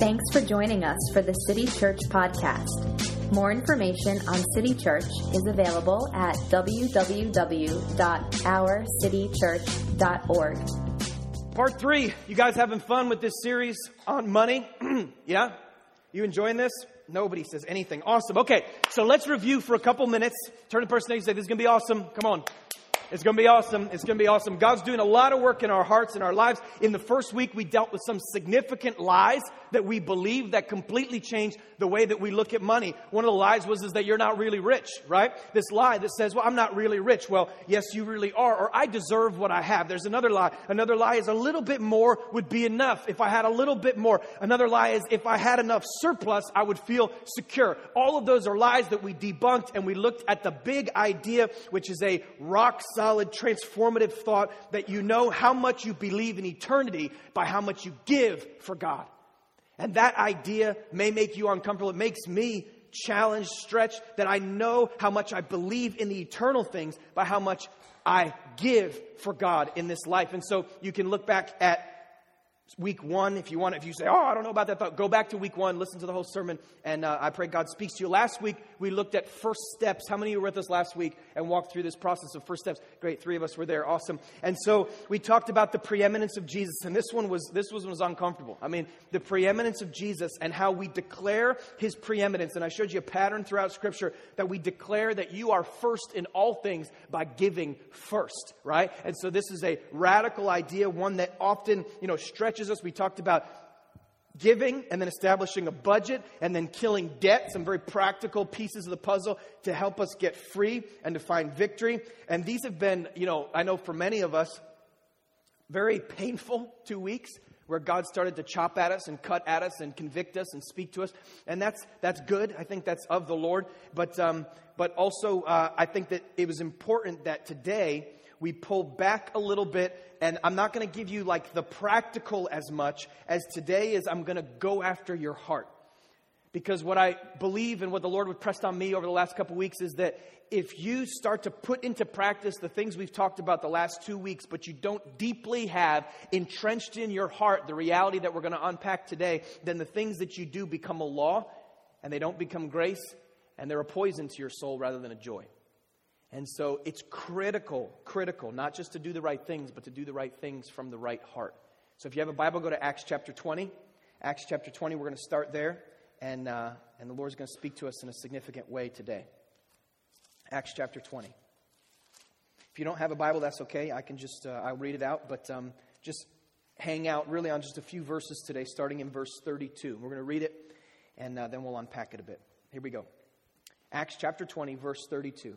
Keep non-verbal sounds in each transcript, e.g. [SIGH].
Thanks for joining us for the City Church podcast. More information on City Church is available at www.ourcitychurch.org. Part three. You guys having fun with this series on money? [CLEARS THROAT] yeah? You enjoying this? Nobody says anything. Awesome. Okay, so let's review for a couple minutes. Turn to the person next to you say, This is going to be awesome. Come on. It's going to be awesome. It's going to be awesome. God's doing a lot of work in our hearts and our lives. In the first week, we dealt with some significant lies that we believe that completely changed the way that we look at money. One of the lies was is that you're not really rich, right? This lie that says, well, I'm not really rich. Well, yes, you really are, or I deserve what I have. There's another lie. Another lie is a little bit more would be enough. If I had a little bit more. Another lie is if I had enough surplus, I would feel secure. All of those are lies that we debunked and we looked at the big idea, which is a rock solid, transformative thought that you know how much you believe in eternity by how much you give for God. And that idea may make you uncomfortable. It makes me challenged, stretched, that I know how much I believe in the eternal things by how much I give for God in this life. And so you can look back at week one if you want if you say oh i don't know about that thought go back to week one listen to the whole sermon and uh, i pray god speaks to you. Last week we looked at first steps. How many of you were with us last week and walked through this process of first steps? Great three of us were there. Awesome. And so we talked about the preeminence of jesus and this one was this one was uncomfortable. I mean the preeminence of jesus and how we declare his preeminence and i showed you a pattern throughout scripture that we declare that you are first in all things by giving first right? And so this is a radical idea one that often you know stretches us. We talked about giving and then establishing a budget and then killing debt, some very practical pieces of the puzzle to help us get free and to find victory. And these have been, you know, I know for many of us, very painful two weeks where God started to chop at us and cut at us and convict us and speak to us. And that's, that's good. I think that's of the Lord. But, um, but also, uh, I think that it was important that today we pull back a little bit, and I'm not going to give you like the practical as much as today is I'm going to go after your heart. Because what I believe and what the Lord would press on me over the last couple weeks is that if you start to put into practice the things we've talked about the last two weeks, but you don't deeply have entrenched in your heart the reality that we're going to unpack today, then the things that you do become a law and they don't become grace and they're a poison to your soul rather than a joy. And so it's critical, critical, not just to do the right things, but to do the right things from the right heart. So if you have a Bible, go to Acts chapter 20. Acts chapter 20, we're going to start there, and, uh, and the Lord's going to speak to us in a significant way today. Acts chapter 20. If you don't have a Bible, that's okay. I can just, uh, I'll read it out, but um, just hang out really on just a few verses today, starting in verse 32. We're going to read it, and uh, then we'll unpack it a bit. Here we go. Acts chapter 20, verse 32.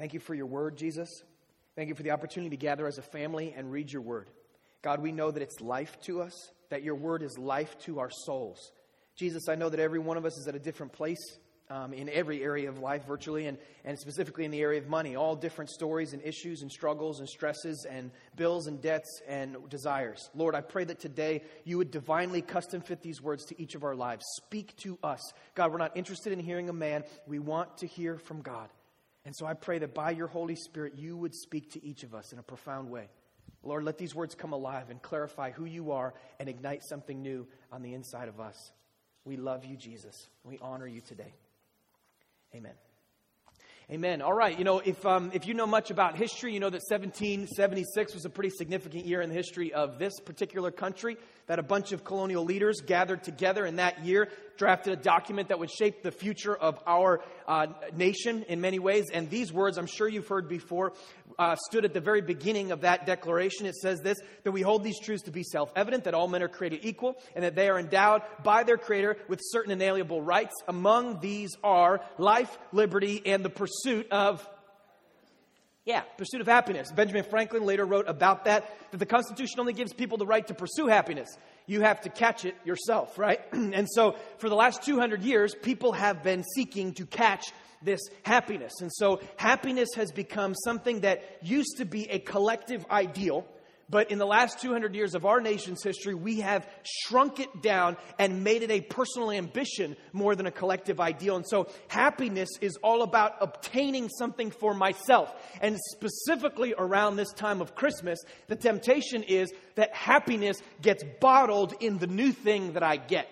Thank you for your word, Jesus. Thank you for the opportunity to gather as a family and read your word. God, we know that it's life to us, that your word is life to our souls. Jesus, I know that every one of us is at a different place um, in every area of life, virtually, and, and specifically in the area of money. All different stories and issues and struggles and stresses and bills and debts and desires. Lord, I pray that today you would divinely custom fit these words to each of our lives. Speak to us. God, we're not interested in hearing a man, we want to hear from God. And so I pray that by your Holy Spirit, you would speak to each of us in a profound way. Lord, let these words come alive and clarify who you are and ignite something new on the inside of us. We love you, Jesus. We honor you today. Amen. Amen. All right. You know, if, um, if you know much about history, you know that 1776 was a pretty significant year in the history of this particular country that a bunch of colonial leaders gathered together in that year, drafted a document that would shape the future of our uh, nation in many ways. And these words, I'm sure you've heard before, uh, stood at the very beginning of that declaration. It says this that we hold these truths to be self evident, that all men are created equal, and that they are endowed by their Creator with certain inalienable rights. Among these are life, liberty, and the pursuit of yeah, pursuit of happiness. Benjamin Franklin later wrote about that, that the Constitution only gives people the right to pursue happiness. You have to catch it yourself, right? [CLEARS THROAT] and so for the last 200 years, people have been seeking to catch this happiness. And so happiness has become something that used to be a collective ideal but in the last 200 years of our nation's history, we have shrunk it down and made it a personal ambition more than a collective ideal. And so happiness is all about obtaining something for myself. And specifically around this time of Christmas, the temptation is that happiness gets bottled in the new thing that I get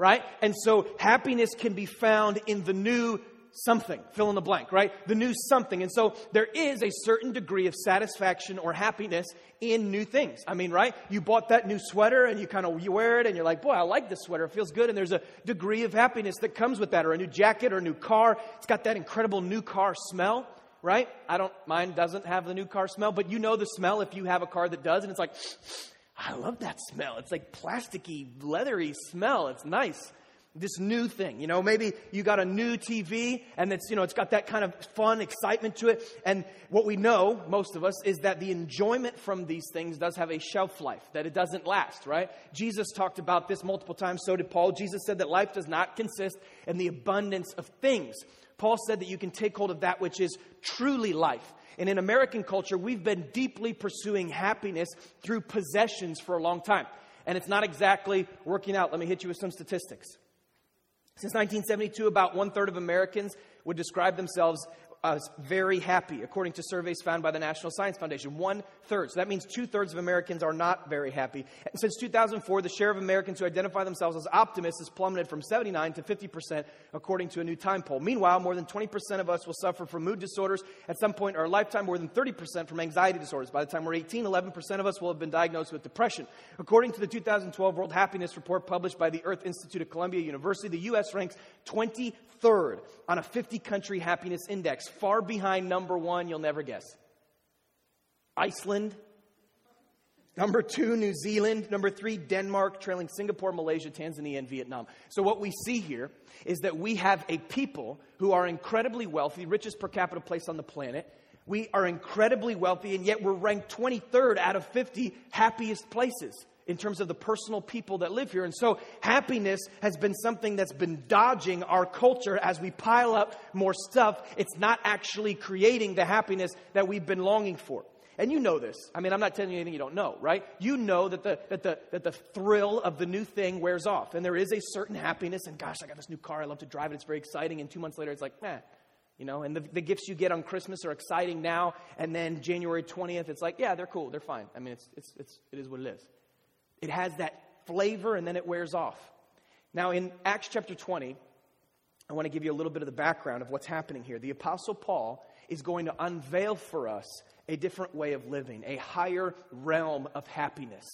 right? And so happiness can be found in the new something, fill in the blank, right? The new something. And so there is a certain degree of satisfaction or happiness in new things. I mean, right? You bought that new sweater and you kind of you wear it and you're like, boy, I like this sweater. It feels good. And there's a degree of happiness that comes with that, or a new jacket or a new car. It's got that incredible new car smell. Right? I don't, mine doesn't have the new car smell, but you know the smell if you have a car that does, and it's like, I love that smell. It's like plasticky, leathery smell. It's nice this new thing. You know, maybe you got a new TV and it's, you know, it's got that kind of fun excitement to it. And what we know, most of us, is that the enjoyment from these things does have a shelf life, that it doesn't last, right? Jesus talked about this multiple times, so did Paul. Jesus said that life does not consist in the abundance of things. Paul said that you can take hold of that which is truly life. And in American culture, we've been deeply pursuing happiness through possessions for a long time. And it's not exactly working out. Let me hit you with some statistics. Since 1972, about one third of Americans would describe themselves as very happy, according to surveys found by the National Science Foundation. One third. So that means two thirds of Americans are not very happy. And since 2004, the share of Americans who identify themselves as optimists has plummeted from 79 to 50 percent, according to a new Time poll. Meanwhile, more than 20 percent of us will suffer from mood disorders at some point in our lifetime, more than 30 percent from anxiety disorders. By the time we're 18, 11 percent of us will have been diagnosed with depression. According to the 2012 World Happiness Report published by the Earth Institute of Columbia University, the U.S. ranks 23rd on a 50 country happiness index, far behind number one, you'll never guess. Iceland. Number two, New Zealand. Number three, Denmark, trailing Singapore, Malaysia, Tanzania, and Vietnam. So, what we see here is that we have a people who are incredibly wealthy, richest per capita place on the planet. We are incredibly wealthy, and yet we're ranked 23rd out of 50 happiest places in terms of the personal people that live here. And so happiness has been something that's been dodging our culture as we pile up more stuff. It's not actually creating the happiness that we've been longing for. And you know this. I mean, I'm not telling you anything you don't know, right? You know that the, that the, that the thrill of the new thing wears off. And there is a certain happiness. And gosh, I got this new car. I love to drive it. It's very exciting. And two months later, it's like, eh. You know, and the, the gifts you get on Christmas are exciting now. And then January 20th, it's like, yeah, they're cool. They're fine. I mean, it's, it's, it's, it is what it is. It has that flavor and then it wears off. Now, in Acts chapter 20, I want to give you a little bit of the background of what's happening here. The Apostle Paul is going to unveil for us a different way of living, a higher realm of happiness.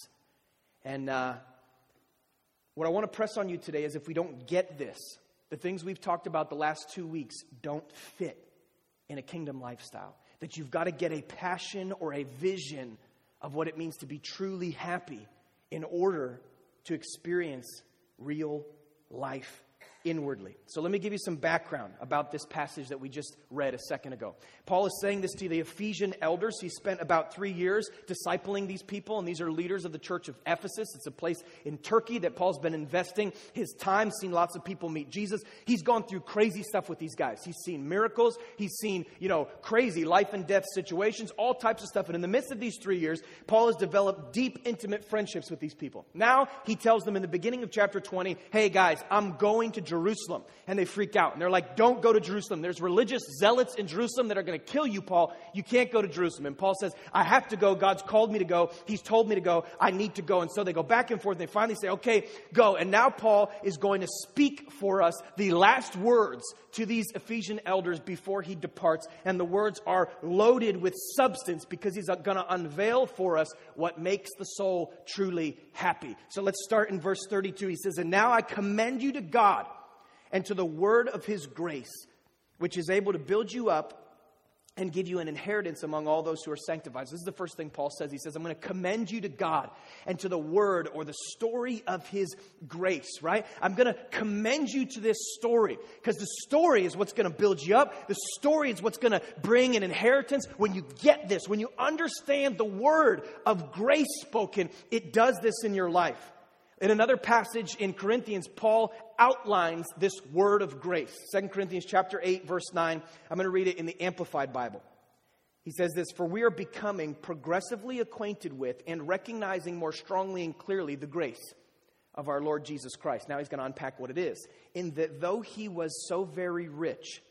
And uh, what I want to press on you today is if we don't get this, the things we've talked about the last two weeks don't fit in a kingdom lifestyle. That you've got to get a passion or a vision of what it means to be truly happy in order to experience real life inwardly. So let me give you some background about this passage that we just read a second ago. Paul is saying this to the Ephesian elders. He spent about three years discipling these people, and these are leaders of the church of Ephesus. It's a place in Turkey that Paul's been investing his time, seen lots of people meet Jesus. He's gone through crazy stuff with these guys. He's seen miracles, he's seen, you know, crazy life and death situations, all types of stuff. And in the midst of these three years, Paul has developed deep, intimate friendships with these people. Now he tells them in the beginning of chapter 20, hey guys, I'm going to Jerusalem. And they freak out. And they're like, don't go to Jerusalem. There's religious zealots in Jerusalem that are going to kill you, Paul. You can't go to Jerusalem. And Paul says, I have to go. God's called me to go. He's told me to go. I need to go. And so they go back and forth. And they finally say, okay, go. And now Paul is going to speak for us the last words to these Ephesian elders before he departs. And the words are loaded with substance because he's uh, going to unveil for us what makes the soul truly happy. So let's start in verse 32. He says, And now I commend you to God and to the word of his grace, which is able to build you up and give you an inheritance among all those who are sanctified. This is the first thing Paul says. He says, I'm going to commend you to God and to the word or the story of his grace, right? I'm going to commend you to this story because the story is what's going to build you up. The story is what's going to bring an inheritance. When you get this, when you understand the word of grace spoken, it does this in your life. In another passage in Corinthians, Paul outlines this word of grace. 2 Corinthians chapter 8 verse 9. I'm going to read it in the amplified Bible. He says this, for we are becoming progressively acquainted with and recognizing more strongly and clearly the grace of our Lord Jesus Christ. Now he's going to unpack what it is. In that though he was so very rich,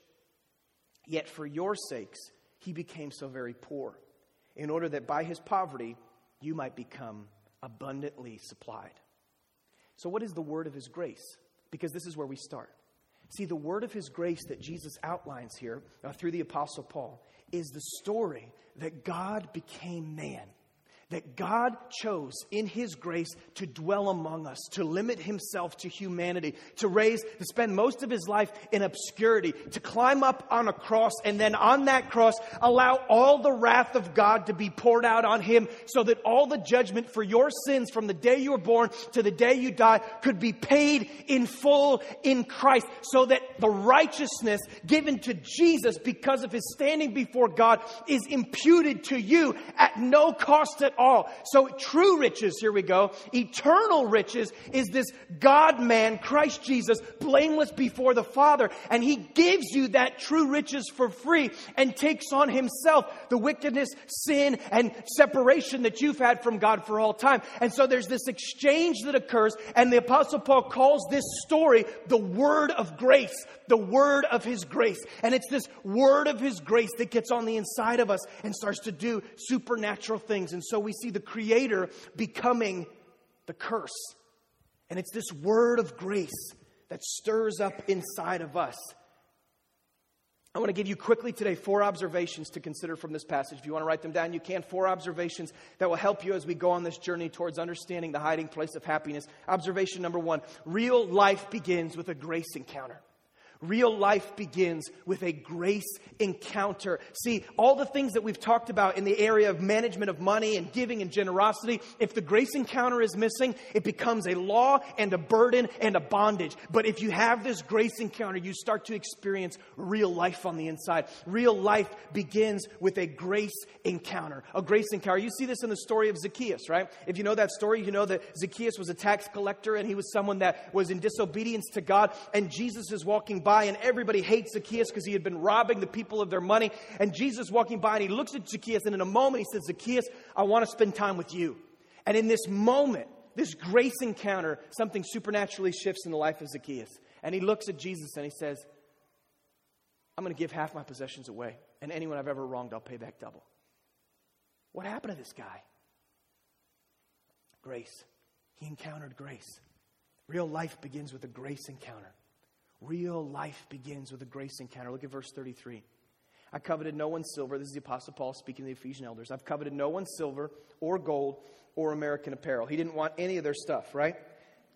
yet for your sakes he became so very poor, in order that by his poverty you might become abundantly supplied. So, what is the word of his grace? Because this is where we start. See, the word of his grace that Jesus outlines here uh, through the Apostle Paul is the story that God became man that God chose in His grace to dwell among us, to limit Himself to humanity, to raise, to spend most of His life in obscurity, to climb up on a cross, and then on that cross, allow all the wrath of God to be poured out on Him so that all the judgment for your sins from the day you were born to the day you die could be paid in full in Christ, so that the righteousness given to Jesus because of His standing before God is imputed to you at no cost at all. So true riches, here we go. Eternal riches is this God man, Christ Jesus, blameless before the Father. And he gives you that true riches for free and takes on himself the wickedness, sin, and separation that you've had from God for all time. And so there's this exchange that occurs, and the Apostle Paul calls this story the word of grace, the word of his grace. And it's this word of his grace that gets on the inside of us and starts to do supernatural things. And so we see the Creator becoming the curse. And it's this word of grace that stirs up inside of us. I want to give you quickly today four observations to consider from this passage. If you want to write them down, you can. Four observations that will help you as we go on this journey towards understanding the hiding place of happiness. Observation number one real life begins with a grace encounter. Real life begins with a grace encounter. See, all the things that we've talked about in the area of management of money and giving and generosity, if the grace encounter is missing, it becomes a law and a burden and a bondage. But if you have this grace encounter, you start to experience real life on the inside. Real life begins with a grace encounter. A grace encounter. You see this in the story of Zacchaeus, right? If you know that story, you know that Zacchaeus was a tax collector and he was someone that was in disobedience to God, and Jesus is walking by, and everybody hates Zacchaeus because he had been robbing the people of their money. And Jesus walking by, and he looks at Zacchaeus, and in a moment he says, Zacchaeus, I want to spend time with you. And in this moment, this grace encounter, something supernaturally shifts in the life of Zacchaeus. And he looks at Jesus and he says, I'm going to give half my possessions away, and anyone I've ever wronged, I'll pay back double. What happened to this guy? Grace. He encountered grace. Real life begins with a grace encounter. Real life begins with a grace encounter. Look at verse 33. I coveted no one's silver. This is the Apostle Paul speaking to the Ephesian elders. I've coveted no one's silver or gold or American apparel. He didn't want any of their stuff, right?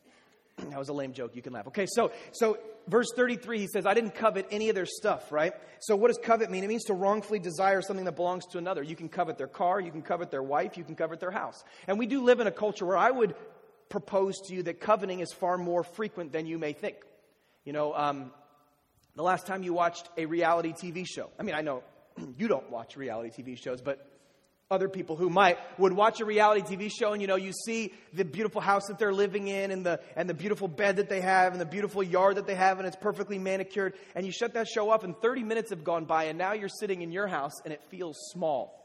[CLEARS THROAT] that was a lame joke. You can laugh. Okay, so so verse 33, he says, I didn't covet any of their stuff, right? So what does covet mean? It means to wrongfully desire something that belongs to another. You can covet their car, you can covet their wife, you can covet their house. And we do live in a culture where I would propose to you that coveting is far more frequent than you may think. You know, um, the last time you watched a reality TV show, I mean, I know [CLEARS THROAT] you don't watch reality TV shows, but other people who might would watch a reality TV show and you know you see the beautiful house that they're living in and the and the beautiful bed that they have and the beautiful yard that they have and it's perfectly manicured and you shut that show off and 30 minutes have gone by and now you're sitting in your house and it feels small.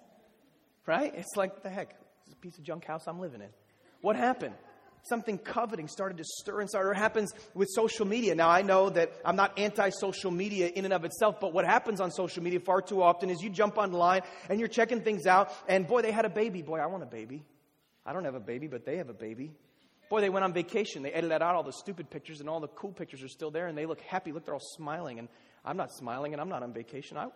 Right? It's like the heck, this is a piece of junk house I'm living in. What happened? Something coveting started to stir inside, or happens with social media. Now, I know that I'm not anti social media in and of itself, but what happens on social media far too often is you jump online and you're checking things out, and boy, they had a baby. Boy, I want a baby. I don't have a baby, but they have a baby. Boy, they went on vacation. They edited out all the stupid pictures, and all the cool pictures are still there, and they look happy. Look, they're all smiling, and I'm not smiling, and I'm not on vacation. I,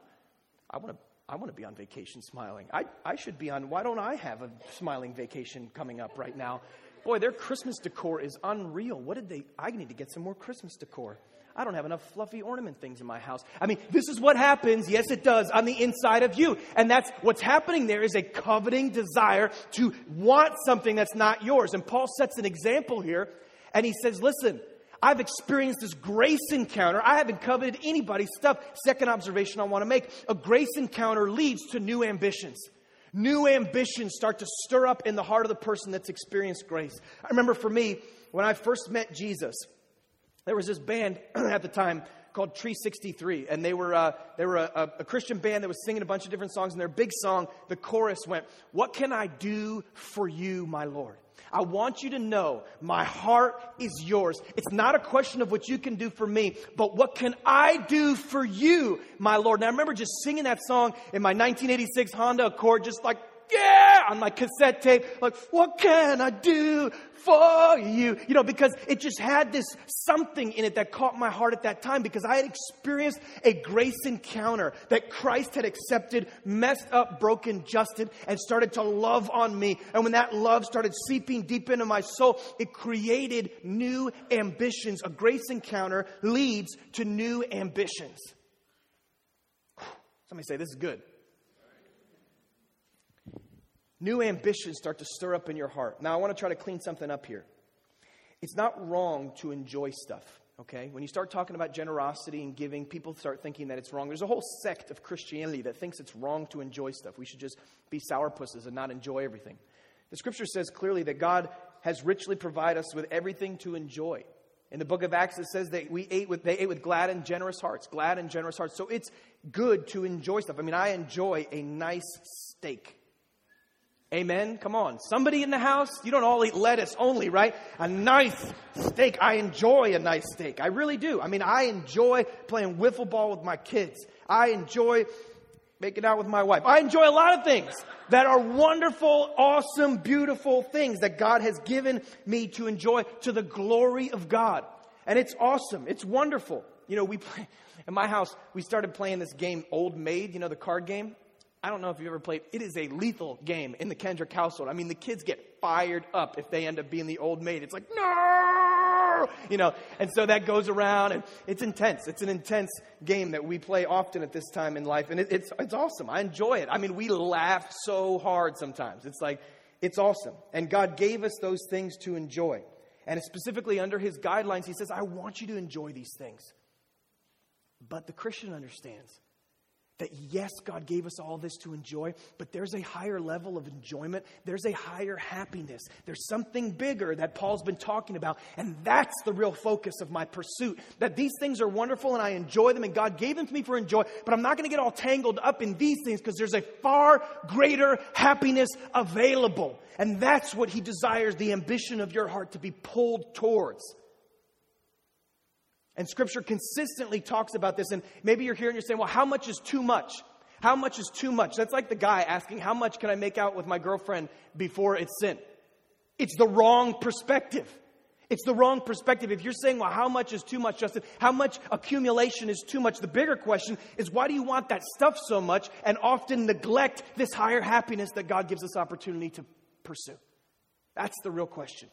I want to. I want to be on vacation smiling. I, I should be on, why don't I have a smiling vacation coming up right now? Boy, their Christmas decor is unreal. What did they? I need to get some more Christmas decor. I don't have enough fluffy ornament things in my house. I mean, this is what happens. Yes, it does on the inside of you. And that's what's happening there is a coveting desire to want something that's not yours. And Paul sets an example here and he says, listen, I've experienced this grace encounter. I haven't coveted anybody's stuff. Second observation I want to make a grace encounter leads to new ambitions. New ambitions start to stir up in the heart of the person that's experienced grace. I remember for me, when I first met Jesus, there was this band [CLEARS THROAT] at the time called Tree 63, and they were, uh, they were a, a, Christian band that was singing a bunch of different songs, and their big song, the chorus went, What can I do for you, my Lord? I want you to know my heart is yours. It's not a question of what you can do for me, but what can I do for you, my Lord? And I remember just singing that song in my 1986 Honda Accord, just like yeah, on my cassette tape, like, what can I do for you? You know, because it just had this something in it that caught my heart at that time because I had experienced a grace encounter that Christ had accepted, messed up, broken, justed, and started to love on me. And when that love started seeping deep into my soul, it created new ambitions. A grace encounter leads to new ambitions. Somebody say, This is good. New ambitions start to stir up in your heart. Now, I want to try to clean something up here. It's not wrong to enjoy stuff, okay? When you start talking about generosity and giving, people start thinking that it's wrong. There's a whole sect of Christianity that thinks it's wrong to enjoy stuff. We should just be sourpusses and not enjoy everything. The scripture says clearly that God has richly provided us with everything to enjoy. In the book of Acts, it says that we ate with, they ate with glad and generous hearts, glad and generous hearts. So it's good to enjoy stuff. I mean, I enjoy a nice steak. Amen. Come on. Somebody in the house, you don't all eat lettuce only, right? A nice steak. I enjoy a nice steak. I really do. I mean, I enjoy playing wiffle ball with my kids. I enjoy making out with my wife. I enjoy a lot of things that are wonderful, awesome, beautiful things that God has given me to enjoy to the glory of God. And it's awesome. It's wonderful. You know, we play, in my house, we started playing this game, Old Maid, you know, the card game. I don't know if you've ever played, it is a lethal game in the Kendrick household. I mean, the kids get fired up if they end up being the old maid. It's like, no! You know, and so that goes around and it's intense. It's an intense game that we play often at this time in life. And it, it's, it's awesome. I enjoy it. I mean, we laugh so hard sometimes. It's like, it's awesome. And God gave us those things to enjoy. And specifically under his guidelines, he says, I want you to enjoy these things. But the Christian understands that yes, God gave us all this to enjoy, but there's a higher level of enjoyment. There's a higher happiness. There's something bigger that Paul's been talking about. And that's the real focus of my pursuit. That these things are wonderful and I enjoy them and God gave them to me for enjoy, but I'm not going to get all tangled up in these things because there's a far greater happiness available. And that's what he desires the ambition of your heart to be pulled towards. And scripture consistently talks about this. And maybe you're here and you're saying, well, how much is too much? How much is too much? That's like the guy asking, how much can I make out with my girlfriend before it's sin? It's the wrong perspective. It's the wrong perspective. If you're saying, well, how much is too much, Justin? How much accumulation is too much? The bigger question is, why do you want that stuff so much and often neglect this higher happiness that God gives us opportunity to pursue? That's the real question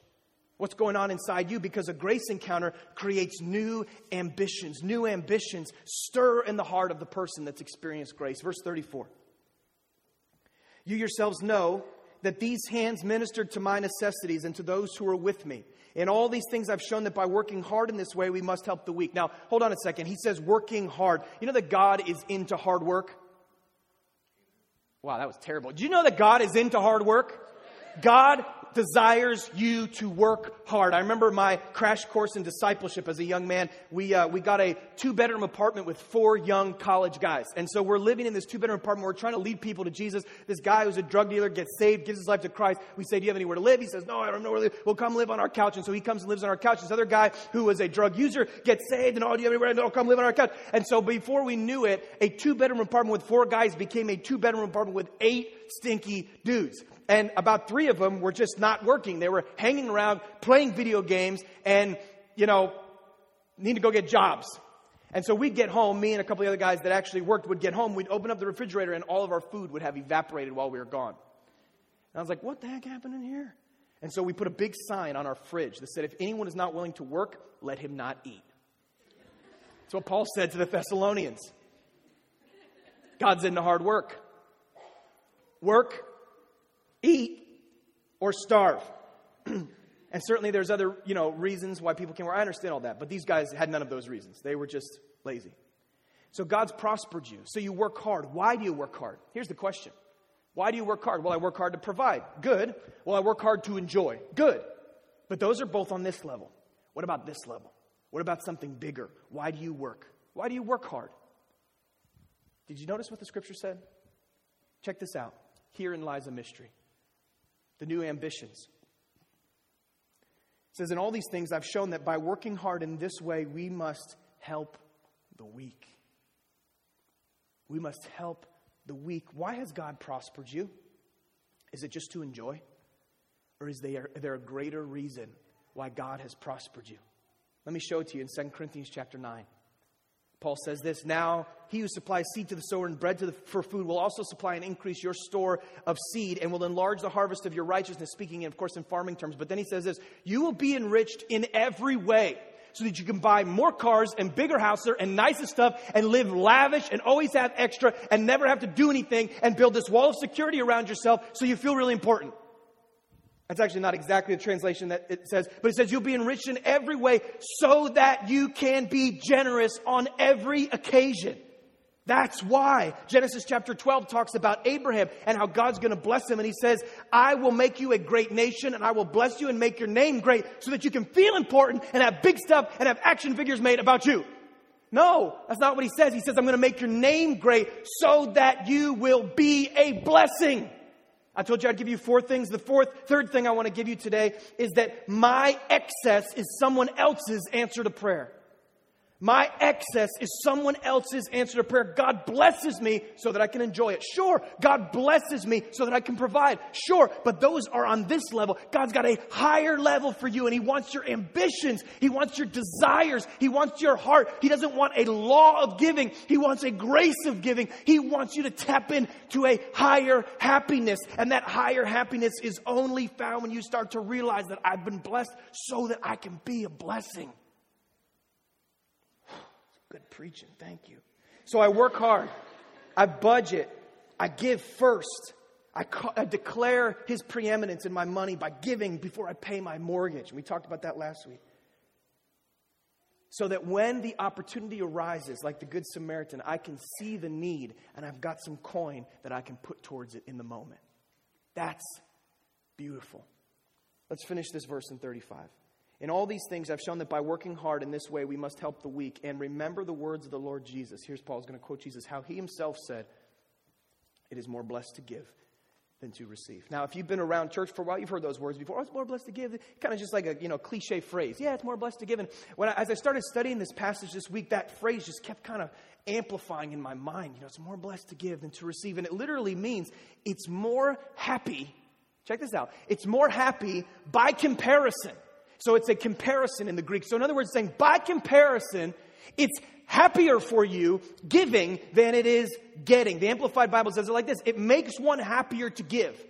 what's going on inside you because a grace encounter creates new ambitions. New ambitions stir in the heart of the person that's experienced grace. Verse 34. You yourselves know that these hands ministered to my necessities and to those who were with me. In all these things, I've shown that by working hard in this way, we must help the weak. Now, hold on a second. He says working hard. You know that God is into hard work? Wow, that was terrible. Do you know that God is into hard work? God desires you to work hard. I remember my crash course in discipleship as a young man. We, uh, we got a two bedroom apartment with four young college guys. And so we're living in this two bedroom apartment. We're trying to lead people to Jesus. This guy who's a drug dealer gets saved, gives his life to Christ. We say, Do you have anywhere to live? He says, No, I don't know where to live. Well, come live on our couch. And so he comes and lives on our couch. This other guy who was a drug user gets saved. And oh, do you have anywhere? No, come live on our couch. And so before we knew it, a two bedroom apartment with four guys became a two bedroom apartment with eight stinky dudes and about three of them were just not working. They were hanging around playing video games and, you know, need to go get jobs. And so we'd get home, me and a couple of other guys that actually worked would get home, we'd open up the refrigerator and all of our food would have evaporated while we were gone. And I was like, what the heck happened in here? And so we put a big sign on our fridge that said, if anyone is not willing to work, let him not eat. That's what Paul said to the Thessalonians. God's into hard work. Work eat or starve. [CLEARS THROAT] and certainly there's other, you know, reasons why people can work. I understand all that, but these guys had none of those reasons. They were just lazy. So God's prospered you. So you work hard. Why do you work hard? Here's the question. Why do you work hard? Well, I work hard to provide. Good. Well, I work hard to enjoy. Good. But those are both on this level. What about this level? What about something bigger? Why do you work? Why do you work hard? Did you notice what the scripture said? Check this out. Herein lies a mystery. The new ambitions. It says, In all these things, I've shown that by working hard in this way, we must help the weak. We must help the weak. Why has God prospered you? Is it just to enjoy? Or is there, there a greater reason why God has prospered you? Let me show it to you in 2 Corinthians chapter 9. Paul says this Now he who supplies seed to the sower and bread the, for food will also supply and increase your store of seed and will enlarge the harvest of your righteousness, speaking, of course, in farming terms. But then he says this You will be enriched in every way so that you can buy more cars and bigger houses and nicer stuff and live lavish and always have extra and never have to do anything and build this wall of security around yourself so you feel really important. That's actually not exactly the translation that it says, but it says you'll be enriched in every way so that you can be generous on every occasion. That's why Genesis chapter 12 talks about Abraham and how God's going to bless him. And he says, I will make you a great nation and I will bless you and make your name great so that you can feel important and have big stuff and have action figures made about you. No, that's not what he says. He says, I'm going to make your name great so that you will be a blessing. I told you I'd give you four things. The fourth, third thing I want to give you today is that my excess is someone else's answer to prayer. My excess is someone else's answer to prayer. God blesses me so that I can enjoy it. Sure, God blesses me so that I can provide. Sure, but those are on this level. God's got a higher level for you and He wants your ambitions. He wants your desires. He wants your heart. He doesn't want a law of giving. He wants a grace of giving. He wants you to tap into a higher happiness. And that higher happiness is only found when you start to realize that I've been blessed so that I can be a blessing. Good preaching. Thank you. So I work hard. I budget. I give first. I, ca- I, declare his preeminence in my money by giving before I pay my mortgage. We talked about that last week. So that when the opportunity arises, like the Good Samaritan, I can see the need and I've got some coin that I can put towards it in the moment. That's beautiful. Let's finish this verse in 35. In all these things, I've shown that by working hard in this way, we must help the weak. And remember the words of the Lord Jesus. Here's Paul's going to quote Jesus, how he himself said, It is more blessed to give than to receive. Now, if you've been around church for a while, you've heard those words before. Oh, it's more blessed to give. Kind of just like a you know cliche phrase. Yeah, it's more blessed to give. And when I, as I started studying this passage this week, that phrase just kept kind of amplifying in my mind. You know, it's more blessed to give than to receive. And it literally means it's more happy. Check this out. It's more happy by comparison so it's a comparison in the Greek. So, in other words, saying by comparison, it's happier for you giving than it is getting. The Amplified Bible says it like this it makes one happier to give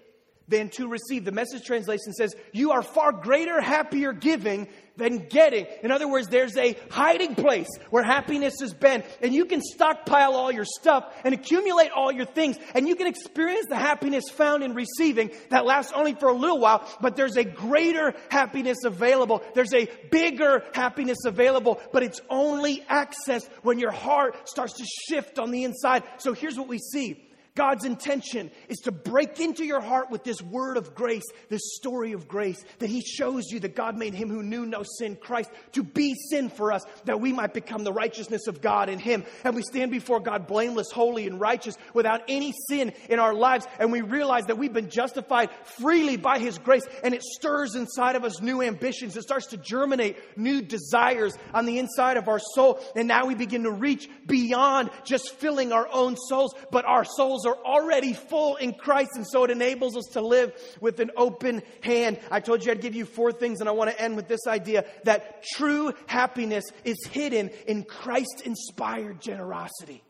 than to receive. The message translation says, You are far greater, happier giving than getting. In other words, there's a hiding place where happiness has been, and you can stockpile all your stuff and accumulate all your things, and you can experience the happiness found in receiving that lasts only for a little while, but there's a greater happiness available. There's a bigger happiness available, but it's only accessed when your heart starts to shift on the inside. So here's what we see God's intention is to break into your heart with this word of grace, this story of grace, that He shows you that God made Him who knew no sin, Christ, to be sin for us, that we might become the righteousness of God in Him. And we stand before God blameless, holy, and righteous without any sin in our lives. And we realize that we've been justified freely by His grace. And it stirs inside of us new ambitions. It starts to germinate new desires on the inside of our soul. And now we begin to reach beyond just filling our own souls, but our souls are already full in Christ, and so it enables us to live with an open hand. I told you I'd give you four things, and I want to end with this idea that true happiness is hidden in Christ inspired generosity.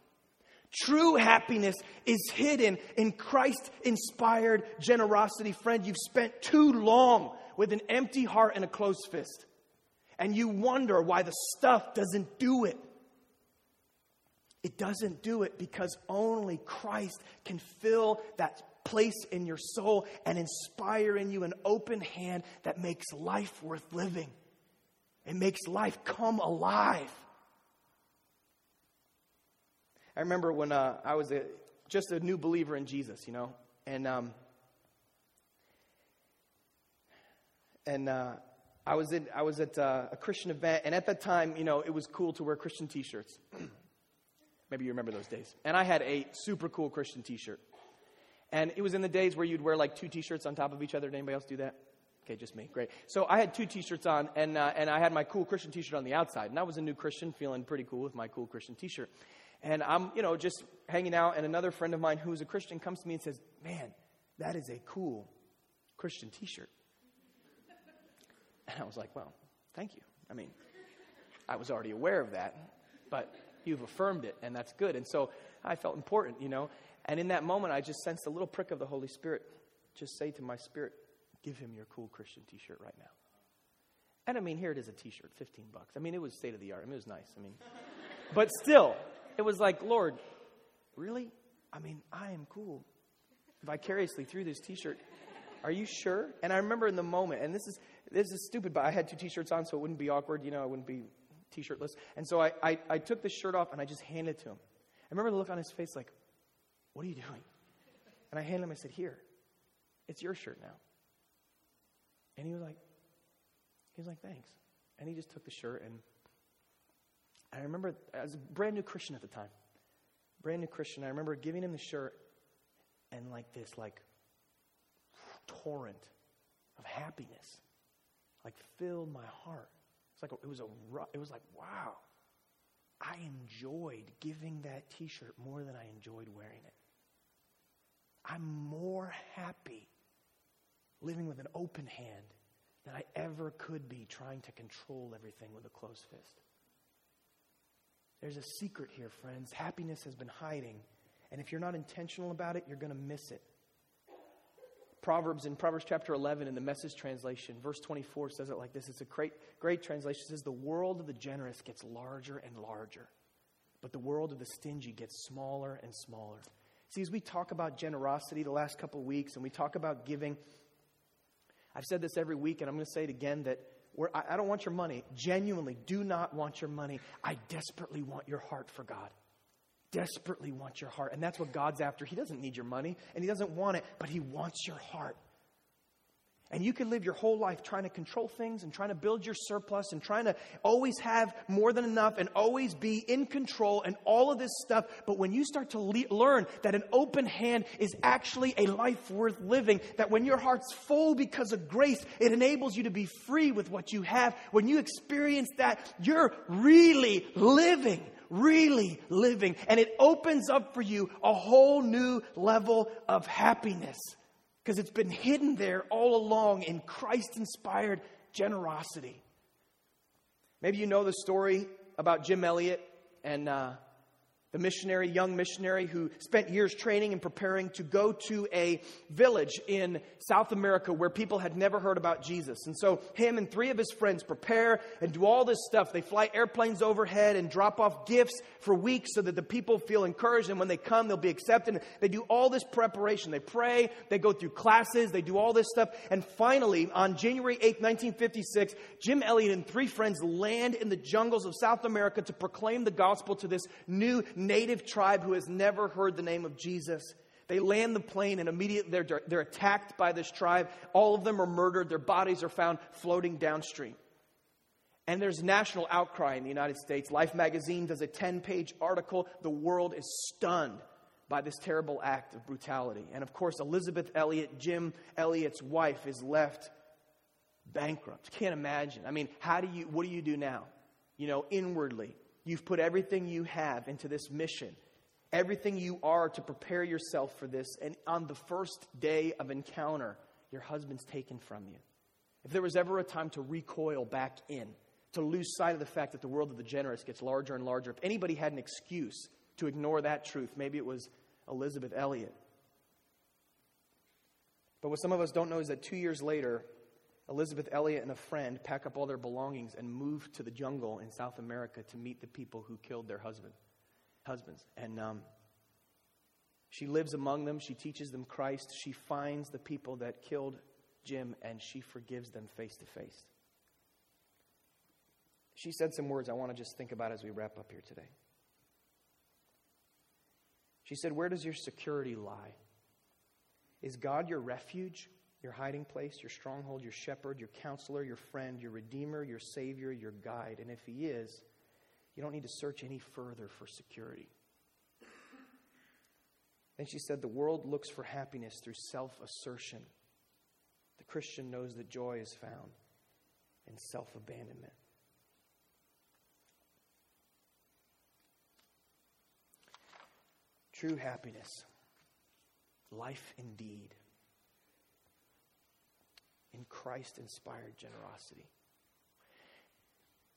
True happiness is hidden in Christ inspired generosity. Friend, you've spent too long with an empty heart and a closed fist. And you wonder why the stuff doesn't do it. It doesn't do it because only Christ can fill that place in your soul and inspire in you an open hand that makes life worth living. It makes life come alive. I remember when uh, I was a, just a new believer in Jesus, you know. and um, and uh, I was in I was at uh, a Christian event, and at that time, you know, it was cool to wear Christian T-shirts. [CLEARS THROAT] Maybe you remember those days. And I had a super cool Christian T-shirt, and it was in the days where you'd wear like two T-shirts on top of each other. Did anybody else do that? Okay, just me. Great. So I had two T-shirts on, and uh, and I had my cool Christian T-shirt on the outside, and I was a new Christian, feeling pretty cool with my cool Christian T-shirt. And I'm, you know, just hanging out, and another friend of mine who's a Christian comes to me and says, "Man, that is a cool Christian T-shirt." And I was like, "Well, thank you." I mean, I was already aware of that, but you've affirmed it, and that's good. And so I felt important, you know. And in that moment, I just sensed a little prick of the Holy Spirit just say to my spirit, Give him your cool Christian t shirt right now. And I mean, here it is a t shirt, 15 bucks. I mean, it was state of the art. I mean, it was nice. I mean, [LAUGHS] but still, it was like, Lord, really? I mean, I am cool vicariously through this t shirt. Are you sure? And I remember in the moment, and this is this is stupid, but I had two t-shirts on, so it wouldn't be awkward. You know, I wouldn't be t-shirtless. And so I, I, I took the shirt off and I just handed it to him. I remember the look on his face, like, "What are you doing?" And I handed him. I said, "Here, it's your shirt now." And he was like, he was like, thanks. And he just took the shirt and I remember I was a brand new Christian at the time. Brand new Christian. I remember giving him the shirt and like this like torrent of happiness like filled my heart. It's like it was a it was like wow. I enjoyed giving that t-shirt more than I enjoyed wearing it. I'm more happy living with an open hand than I ever could be trying to control everything with a closed fist. There's a secret here, friends. Happiness has been hiding. And if you're not intentional about it, you're going to miss it. Proverbs in Proverbs chapter 11 in the message translation, verse 24 says it like this. It's a great, great translation. It says, The world of the generous gets larger and larger, but the world of the stingy gets smaller and smaller. See, as we talk about generosity the last couple of weeks and we talk about giving, I've said this every week, and I'm going to say it again that I, I don't want your money. Genuinely, do not want your money. I desperately want your heart for God. Desperately want your heart. And that's what God's after. He doesn't need your money, and He doesn't want it, but He wants your heart. And you can live your whole life trying to control things and trying to build your surplus and trying to always have more than enough and always be in control and all of this stuff. But when you start to le- learn that an open hand is actually a life worth living, that when your heart's full because of grace, it enables you to be free with what you have. When you experience that, you're really living really living. And it opens up for you a whole new level of happiness because it's been hidden there all along in Christ inspired generosity. Maybe you know the story about Jim Elliot and uh, the missionary, young missionary who spent years training and preparing to go to a village in South America where people had never heard about Jesus. And so, him and three of his friends prepare and do all this stuff. They fly airplanes overhead and drop off gifts for weeks so that the people feel encouraged. And when they come, they'll be accepted. They do all this preparation. They pray, they go through classes, they do all this stuff. And finally, on January 8th, 1956, Jim Elliot and three friends land in the jungles of South America to proclaim the gospel to this new native tribe who has never heard the name of Jesus. They land the plane and immediately they're, they're attacked by this tribe. All of them are murdered. Their bodies are found floating downstream. And there's national outcry in the United States. Life magazine does a 10 page article. The world is stunned by this terrible act of brutality. And of course, Elisabeth Elliot, Jim Elliot's wife, is left bankrupt. Can't imagine. I mean, how do you, what do you do now? You know, inwardly. You've put everything you have into this mission, everything you are to prepare yourself for this. And on the first day of encounter, your husband's taken from you. If there was ever a time to recoil back in, to lose sight of the fact that the world of the generous gets larger and larger, if anybody had an excuse to ignore that truth, maybe it was Elisabeth Elliot. But what some of us don't know is that two years later, Elisabeth Elliot and a friend pack up all their belongings and move to the jungle in South America to meet the people who killed their husband, husbands. And um, she lives among them. She teaches them Christ. She finds the people that killed Jim and she forgives them face to face. She said some words I want to just think about as we wrap up here today. She said, Where does your security lie? Is God your refuge, your hiding place, your stronghold, your shepherd, your counselor, your friend, your redeemer, your savior, your guide? And if He is, you don't need to search any further for security. Then she said, The world looks for happiness through self assertion. The Christian knows that joy is found in self abandonment. True happiness, life indeed, in Christ inspired generosity.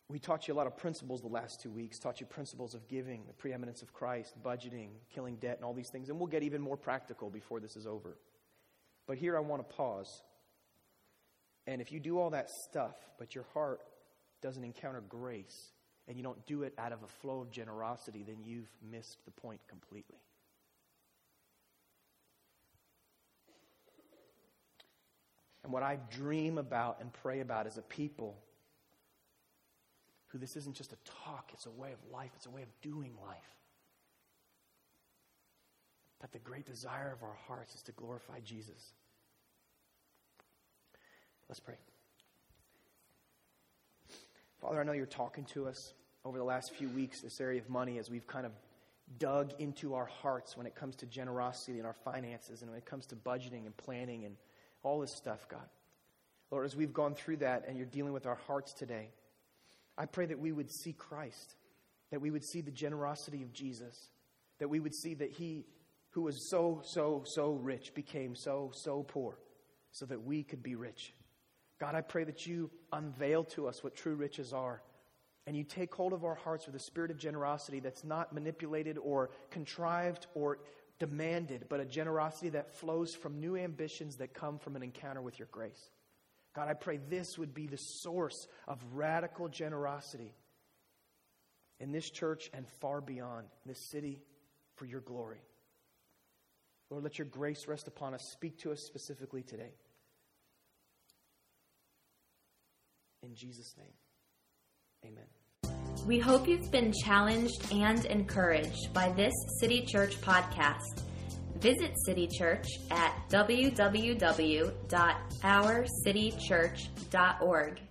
We taught you a lot of principles the last two weeks, taught you principles of giving, the preeminence of Christ, budgeting, killing debt, and all these things. And we'll get even more practical before this is over. But here I want to pause. And if you do all that stuff, but your heart doesn't encounter grace, and you don't do it out of a flow of generosity, then you've missed the point completely. And what I dream about and pray about as a people who this isn't just a talk, it's a way of life, it's a way of doing life. That the great desire of our hearts is to glorify Jesus. Let's pray. Father, I know you're talking to us over the last few weeks, this area of money, as we've kind of dug into our hearts when it comes to generosity and our finances and when it comes to budgeting and planning and all this stuff, God. Lord, as we've gone through that and you're dealing with our hearts today, I pray that we would see Christ, that we would see the generosity of Jesus, that we would see that He, who was so, so, so rich, became so, so poor, so that we could be rich. God, I pray that you unveil to us what true riches are. And you take hold of our hearts with a spirit of generosity that's not manipulated or contrived or demanded, but a generosity that flows from new ambitions that come from an encounter with your grace. God, I pray this would be the source of radical generosity in this church and far beyond, this city, for your glory. Lord, let your grace rest upon us. Speak to us specifically today. In Jesus' name, amen. We hope you've been challenged and encouraged by this City Church podcast. Visit City Church at www.ourcitychurch.org